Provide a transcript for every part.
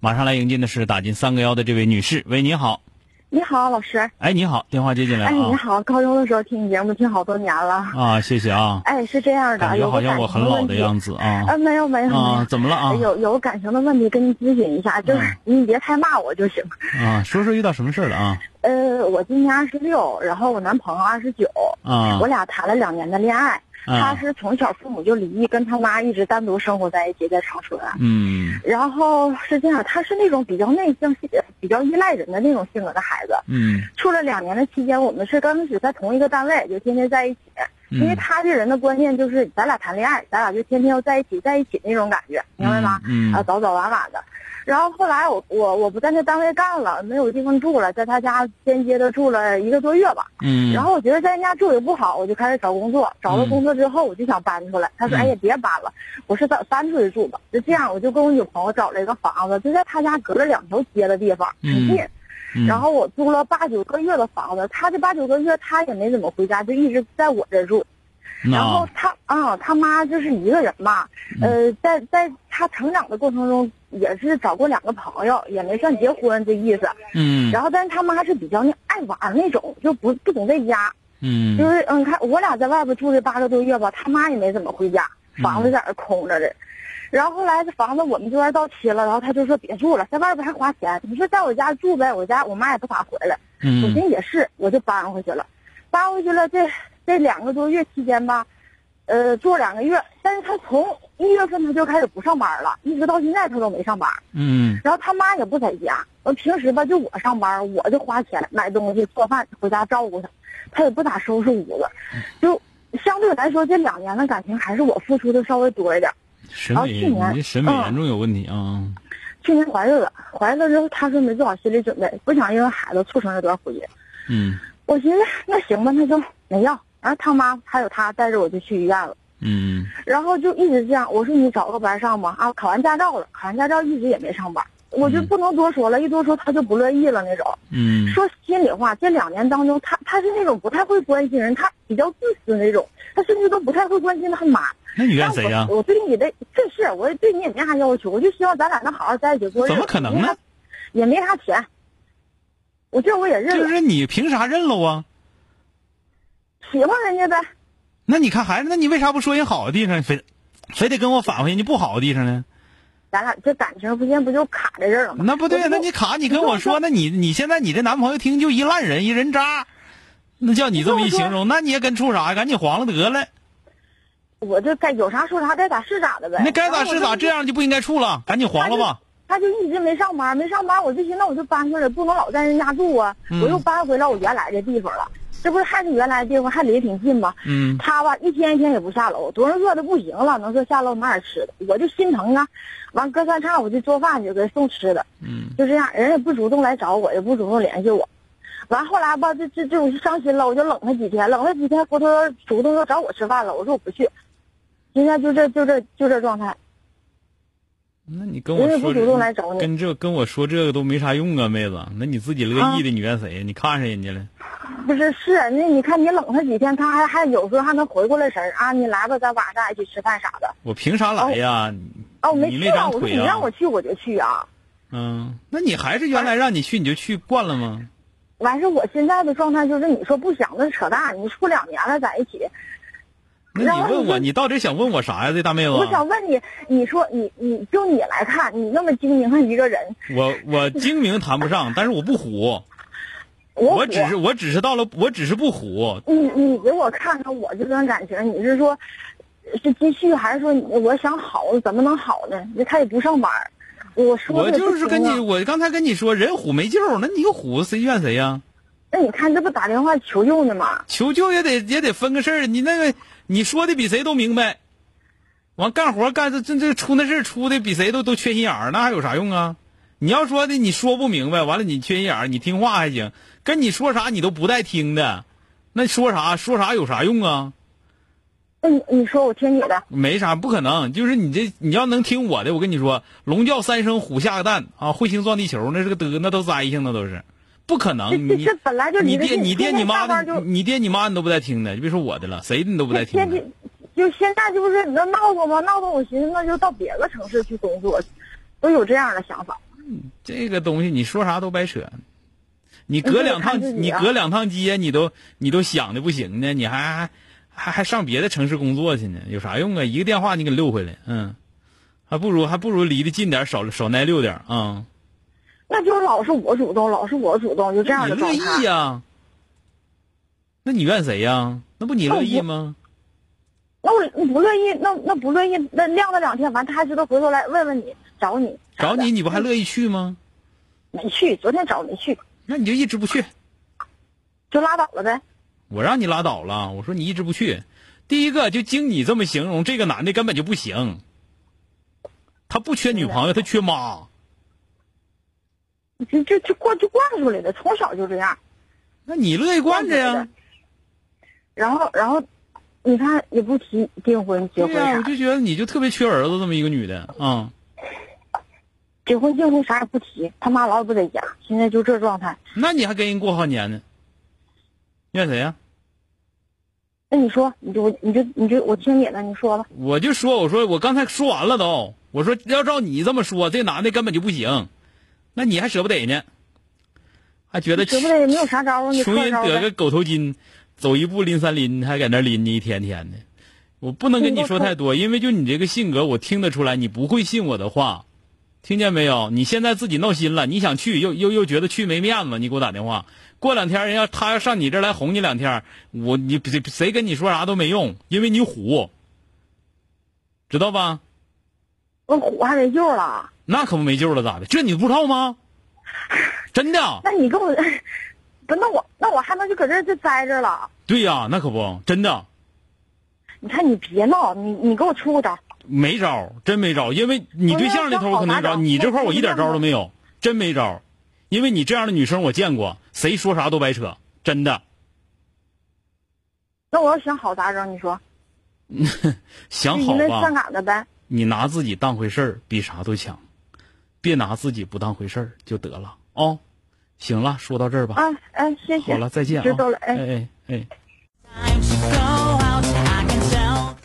马上来迎接的是打进三个幺的这位女士，喂，你好，你好，老师。哎，你好，电话接进来哎，啊。你好，高中的时候听你节目听好多年了。啊，谢谢啊，哎，是这样的，感觉有个好像我很老的样子。啊啊，没有没有没啊，有，怎么了啊？有有感情的问题跟您咨询一下，就是嗯你别太骂我就行。啊，说说遇到什么事儿了啊？呃，我今年二十六，然后我男朋友二十九，啊我俩谈了两年的恋爱。他啊，是从小父母就离异，跟他妈一直单独生活在一起，在长春。嗯然后是这样，他是那种比较内向、比较依赖人的那种性格的孩子。嗯处了两年的期间，我们是刚开始在同一个单位，就天天在一起。因为嗯他这人的观念就是，咱俩谈恋爱，咱俩就天天要在一起，在一起那种感觉，明白吗？嗯啊，早早晚晚的。然后后来我我我不在那单位干了，没有地方住了，在他家间接的住了一个多月吧。嗯，然后我觉得在人家住也不好，我就开始找工作。找了工作之后，我就想搬出来。他说：“嗯哎呀，别搬了，我说咱搬出去住吧。”就这样，我就跟我女朋友找了一个房子，就在他家隔了两条街的地方，很嗯近。嗯然后我租了八九个月的房子，他这八九个月他也没怎么回家，就一直在我这住。然后他啊，他妈就是一个人嘛，呃，在在他成长的过程中，也是找过两个朋友，也没算结婚这意思。嗯然后，但是他妈是比较那爱玩那种，就不不总在家，嗯就是嗯，看我俩在外边住这八个多月吧，他妈也没怎么回家，嗯房子在那空着的。然后后来这房子我们这边到期了，然后他就说别住了，在外边还花钱。你说在我家住呗，我家我妈也不咋回来。我嗯寻思也是，我就搬回去了。搬回去了这这两个多月期间吧，呃，做两个月，但是他从一月份他就开始不上班了，一直到现在他都没上班。嗯然后他妈也不在家，我平时吧就我上班，我就花钱买东西做饭回家照顾他，他也不咋收拾屋子，就相对来说这两年的感情还是我付出的稍微多一点。审美，然后去年你这审美嗯严重有问题啊！去年怀孕了，怀孕了之后他说没做好心理准备，不想因为孩子促成这段婚姻。嗯我寻思那行吧，那就没要。然后他妈还有他带着我就去医院了，嗯然后就一直这样。我说你找个班上吧，啊，考完驾照了，考完驾照一直也没上班，我就嗯不能多说了，一多说他就不乐意了那种。嗯说心里话，这两年当中，他他是那种不太会关心人，他比较自私那种，他甚至都不太会关心他妈。那你怨谁呀但？我我对你的这是我对你也没啥要求，我就希望咱俩能好好在一起过日子。怎么可能呢？也没啥钱，我这我也认了，就是你凭啥认了啊？喜欢人家呗。那你看孩子，那你为啥不说人好的地方，非非得跟我返回人家不好的地方呢？咱俩这感情不现在不就卡在这儿了吗？那不对，那你卡，你跟我说，那你你现在你这男朋友听就一烂人，一人渣，那叫你这么一形容，那你也跟处啥呀？赶紧黄了得了，我这该有啥说啥，该咋是咋的呗。那该咋是咋，这样就不应该处了，赶紧黄了吧。他就一直没上班，没上班，我就寻思那我就搬回来，不能老在人家住啊。嗯我又搬回来我原来的地方了，这不是还是原来的地方，还离得挺近吗？嗯他吧一天一天也不下楼，多人饿的不行了，能说下楼买点吃的，我就心疼啊。完隔三差五就做饭去给他送吃的，嗯就这样，人也不主动来找我，也不主动联系我。完后来吧，这这这我就伤心了，我就冷他几天，冷了几天，回头主动又找我吃饭了，我说我不去。现在就这就这就这状态，那你跟我说人也不主动来找你。跟这跟我说这个都没啥用啊，妹子。那你自己乐意的，你怨谁呀？你看上人家了？不是是，那你看你冷他几天，他还还有时候还能回过来神儿啊，你来吧，咱晚上一起吃饭啥的。我凭啥来呀？哦，我没去啊，我说你让我去我就去啊。嗯，那你还是原来让你去你就去惯了吗？完事，我现在的状态就是，你说不想那扯淡，你处两年了在一起，那你问我，你到底想问我啥呀？这大妹子，我想问你，你说你你就你来看，你那么精明的一个人，我我精明谈不上，但是我不虎，我我只是我只是到了，我只是不虎。你你给我看看我这段感情，你是说是继续，还是说你我想好怎么能好呢？他也不上班，我说我的就是跟你，我刚才跟你说，人虎没救，那你虎谁怨谁呀？那你看这不打电话求救呢吗？求救也得也得分个事儿，你那个你说的比谁都明白，完干活干这这这出那事儿出的比谁都都缺心眼儿，那还有啥用啊？你要说的你说不明白，完了你缺心眼儿，你听话还行，跟你说啥你都不带听的，那说啥说啥有啥用啊？那你你说我听你的，没啥，不可能。就是你这，你要能听我的，我跟你说，龙叫三声，虎下个蛋啊，彗星撞地球，那是个德，那都灾性，那都是，不可能。这这你这本来就你爹、你爹、你妈的，你爹、你妈你都不带听的，就别说我的了，谁的你都不带听的。就现在就是你那闹腾吧，闹腾我寻思那就到别的城市去工作，都有这样的想法。这个东西你说啥都白扯。你隔两趟，你隔两趟街，你都你都想的不行呢，你还还还还上别的城市工作去呢，有啥用啊？一个电话你给溜回来，嗯，还不如还不如离得近点，少少挨溜点啊。嗯那就老是我主动，老是我主动，就这样你乐的状态。意呀、那你怨谁呀、那不你乐意吗？那我不乐意，那那不乐意，那晾了两天，完他还知道回头来问问你，找你，找你你不还乐意去吗？没去，昨天找没去，那你就一直不去。就拉倒了呗。我让你拉倒了，我说你一直不去。第一个就经你这么形容，这个男的根本就不行。他不缺女朋友，他缺妈。就就就惯就惯出来的，从小就这样。那你乐意惯着呀？然后然后，你看也不提订婚结婚对呀、就觉得你就特别缺儿子这么一个女的啊、结婚订婚啥也不提，他妈老也不在家，现在就这状态。那你还跟人过好年呢？怨谁呀、那你说，你就你就你就我听你的，你说吧。我就说，我说我刚才说完了都，我说要照你这么说，这男的根本就不行，那你还舍不得呢？还觉得舍不得也没有啥招啊，你穷。人得个狗头金，走一步拎三拎，还搁那拎呢，一天天的。我不能跟你说太多，因为就你这个性格，我听得出来，你不会信我的话，听见没有？你现在自己闹心了，你想去，又又又觉得去没面子，你给我打电话。过两天人要他要上你这儿来哄你两天，我你谁谁跟你说啥都没用，因为你虎，知道吧？我虎还没救了，那可不没救了，咋的？这你不知道吗？真的？那你跟我，不，那我那我还能就搁这儿就栽着了？对呀，那可不，真的。你看你别闹，你你给我出个招。没招儿，真没招儿，因为你对象那头我可能有招儿，你这块儿我一点招儿都没有，真没招儿。因为你这样的女生我见过，谁说啥都白扯，真的。那我要想好咋整？你说，想好吧，赶的呗。你拿自己当回事儿比啥都强，别拿自己不当回事儿就得了哦。行了，说到这儿吧，啊，哎，谢谢。好了，再见啊。知道了，哎。哎哎哎。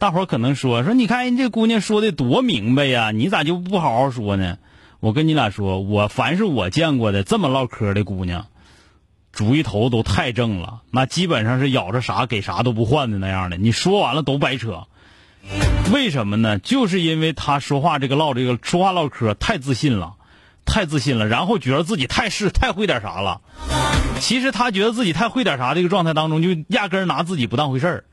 大伙儿可能说说，你看人这姑娘说的多明白呀，你咋就不好好说呢？我跟你俩说，我凡是我见过的这么唠嗑的姑娘，主意头都太正了，那基本上是咬着啥给啥都不换的那样的。你说完了都白扯，为什么呢？就是因为她说话这个唠这个说话唠嗑太自信了，太自信了，然后觉得自己太是太会点啥了。其实她觉得自己太会点啥这个状态当中，就压根拿自己不当回事儿。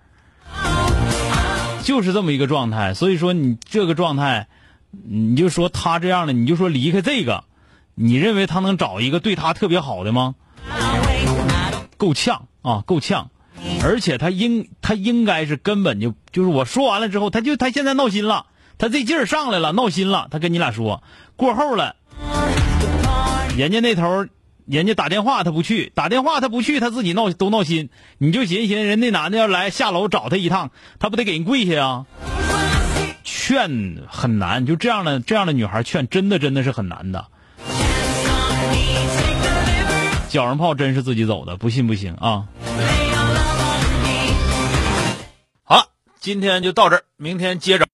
就是这么一个状态。所以说你这个状态，你就说他这样的，你就说离开这个，你认为他能找一个对他特别好的吗？够呛啊，够呛。而且他应他应该是根本就就是我说完了之后，他就他现在闹心了，他这劲儿上来了，闹心了。他跟你俩说过后了，人家那头人家打电话他不去，打电话他不去，他自己闹都闹心。你就寻思寻思，人那男的要来下楼找他一趟，他不得给人跪下呀？劝很难，就这样的这样的女孩劝真的真的是很难的。脚上泡真是自己走的，不信不行啊！好了，今天就到这儿，明天接着。